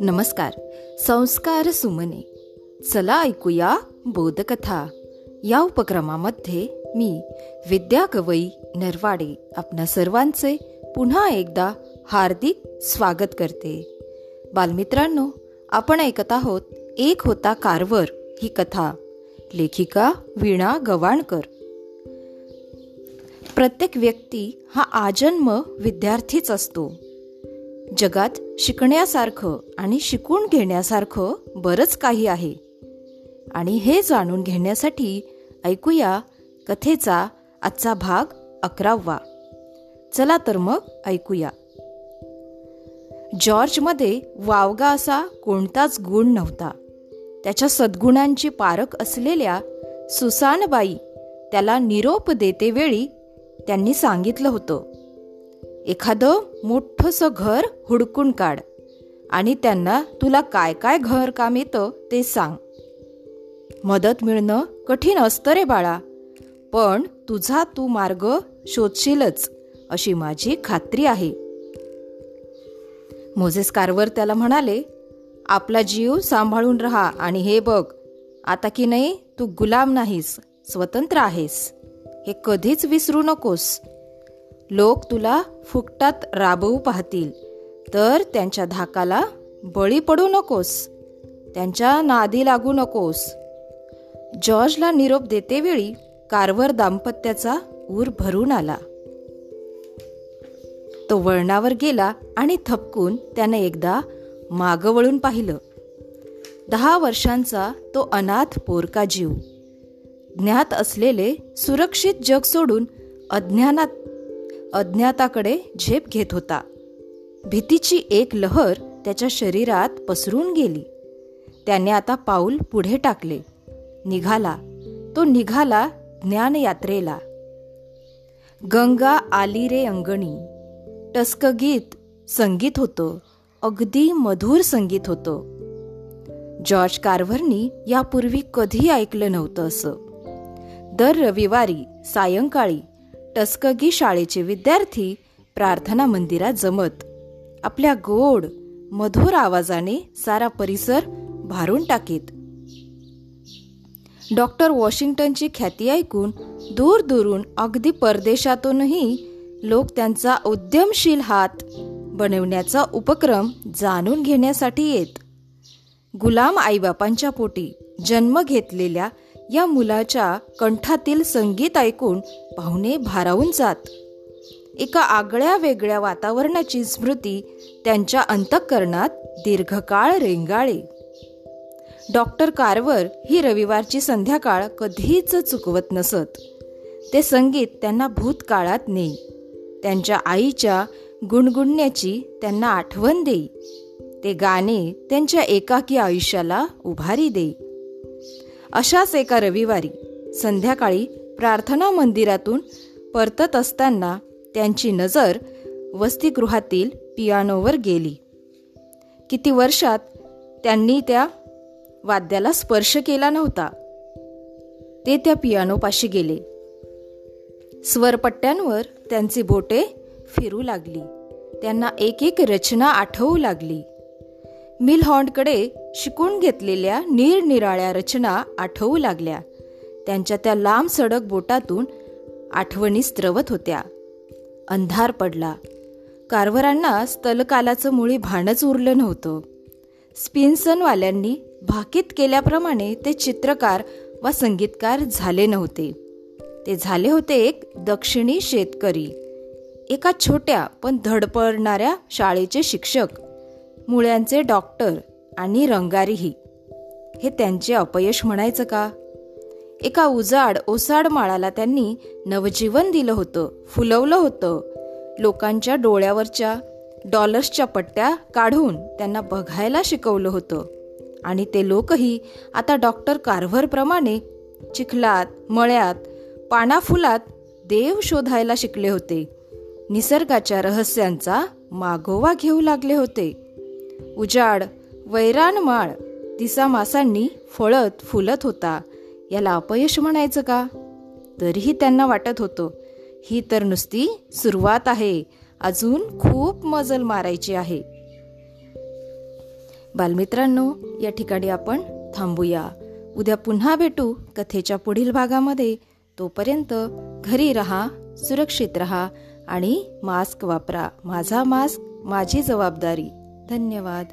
नमस्कार संस्कार सुमने. चला ऐकूया बोधकथा. या उपक्रमामध्ये मी विद्या कवई नरवाडे आपल्या सर्वांचे पुन्हा एकदा हार्दिक स्वागत करते. बालमित्रांनो आपण ऐकत आहोत एक होता कारवर ही कथा. लेखिका वीणा गवाणकर. प्रत्येक व्यक्ती हा आजन्म विद्यार्थीच असतो. जगात शिकण्यासारखं आणि शिकून घेण्यासारखं बरंच काही आहे. आणि हे जाणून घेण्यासाठी ऐकूया कथेचा आजचा भाग अकरावा. चला तर मग ऐकूया. जॉर्जमध्ये वावगा असा कोणताच गुण नव्हता. त्याच्या सद्गुणांची पारख असलेल्या सुसानबाई त्याला निरोप देते वेळी त्यांनी सांगितलं होतं एखादं मोठंसं घर हुडकून काढ आणि त्यांना तुला काय काय घर काम येतं ते सांग. मदत मिळणं कठीण असतं रे बाळा पण तुझा तू मार्ग शोधशीलच अशी माझी खात्री आहे. मोझेस कारवर त्याला म्हणाले आपला जीव सांभाळून राहा आणि हे बघ आता की नाही तू गुलाम नाहीस स्वतंत्र आहेस. हे कधीच विसरू नकोस. लोक तुला फुकटात राबवू पाहतील तर त्यांच्या धाकाला बळी पडू नकोस. त्यांच्या नादी लागू नकोस. जॉर्जला निरोप देतेवेळी कारवर दाम्पत्याचा ऊर भरून आला. तो वळणावर गेला आणि थपकून त्याने एकदा मागं वळून पाहिलं. दहा वर्षांचा तो अनाथ पोरका जीव. ज्ञात असलेले सुरक्षित जग सोडून अज्ञानात अज्ञाताकडे झेप घेत होता. भीतीची एक लहर त्याच्या शरीरात पसरून गेली. त्याने आता पाऊल पुढे टाकले. निघाला. तो निघाला ज्ञानयात्रेला. गंगा आली रे अंगणी. टस्कगीत संगीत होतं. अगदी मधुर संगीत होतं. जॉर्ज कार्व्हरनी यापूर्वी कधी ऐकलं नव्हतं असं. दर रविवारी सायंकाळी टस्कगी शाळेचे विद्यार्थी प्रार्थना मंदिरात जमत. आपल्या गोड मधुर आवाजाने सारा परिसर भारून टाकीत. डॉक्टर वॉशिंग्टनची ख्याती ऐकून दूर दुरून अगदी परदेशातूनही लोक त्यांचा उद्यमशील हात बनवण्याचा उपक्रम जाणून घेण्यासाठी येत. गुलाम आईबापांच्या पोटी जन्म घेतलेल्या या मुलाच्या कंठातील संगीत ऐकून पाहुणे भारावून जात. एका आगळ्या वेगळ्या वातावरणाची स्मृती त्यांच्या अंतःकरणात दीर्घकाळ रेंगाळे. डॉक्टर कारवर ही रविवारची संध्याकाळ कधीच चुकवत नसत. ते संगीत त्यांना भूतकाळात नेई. त्यांच्या आईच्या गुणगुणण्याची त्यांना आठवण देई. ते गाणे त्यांच्या एकाकी आयुष्याला उभारी देई. अशाच एका रविवारी संध्याकाळी प्रार्थना मंदिरातून परतत असताना त्यांची नजर वसतिगृहातील पियानोवर गेली. किती वर्षात त्यांनी त्या वाद्याला स्पर्श केला नव्हता. ते त्या पियानोपाशी गेले. स्वरपट्ट्यांवर त्यांची बोटे फिरू लागली. त्यांना एक एक रचना आठवू लागली. मिलहॉन्डकडे शिकून घेतलेल्या निरनिराळ्या रचना आठवू लागल्या. त्यांच्या त्या लांब सडक बोटातून आठवणी स्त्रवत होत्या. अंधार पडला. कारवरांना स्थलकालाचं मुळी भानच उरलं नव्हतं. स्पिन्सनवाल्यांनी भाकीत केल्याप्रमाणे ते चित्रकार वा संगीतकार झाले नव्हते. ते झाले होते एक दक्षिणी शेतकरी. एका छोट्या पण धडपडणाऱ्या शाळेचे शिक्षक. मुळ्यांचे डॉक्टर आणि रंगारीही. हे त्यांचे अपयश म्हणायचं का? एका उजाड ओसाड माळाला त्यांनी नवजीवन दिलं होतं फुलवलं होतं. लोकांच्या डोळ्यावरच्या डॉलर्सच्या पट्ट्या काढून त्यांना बघायला शिकवलं होतं. आणि ते लोकही आता डॉक्टर कारव्हरप्रमाणे चिखलात मळ्यात पानाफुलात देव शोधायला शिकले होते. निसर्गाच्या रहस्यांचा मागोवा घेऊ लागले होते. उजाड वैरान माळ तिसा मासांनी फळत फुलत होता. याला अपयश म्हणायचं का? तरीही त्यांना वाटत होतं ही तर नुसती सुरुवात आहे. अजून खूप मजल मारायची आहे. बालमित्रांनो या ठिकाणी आपण थांबूया. उद्या पुन्हा भेटू कथेच्या पुढील भागामध्ये. तोपर्यंत घरी रहा सुरक्षित रहा आणि मास्क वापरा. माझा मास्क माझी जबाबदारी. धन्यवाद.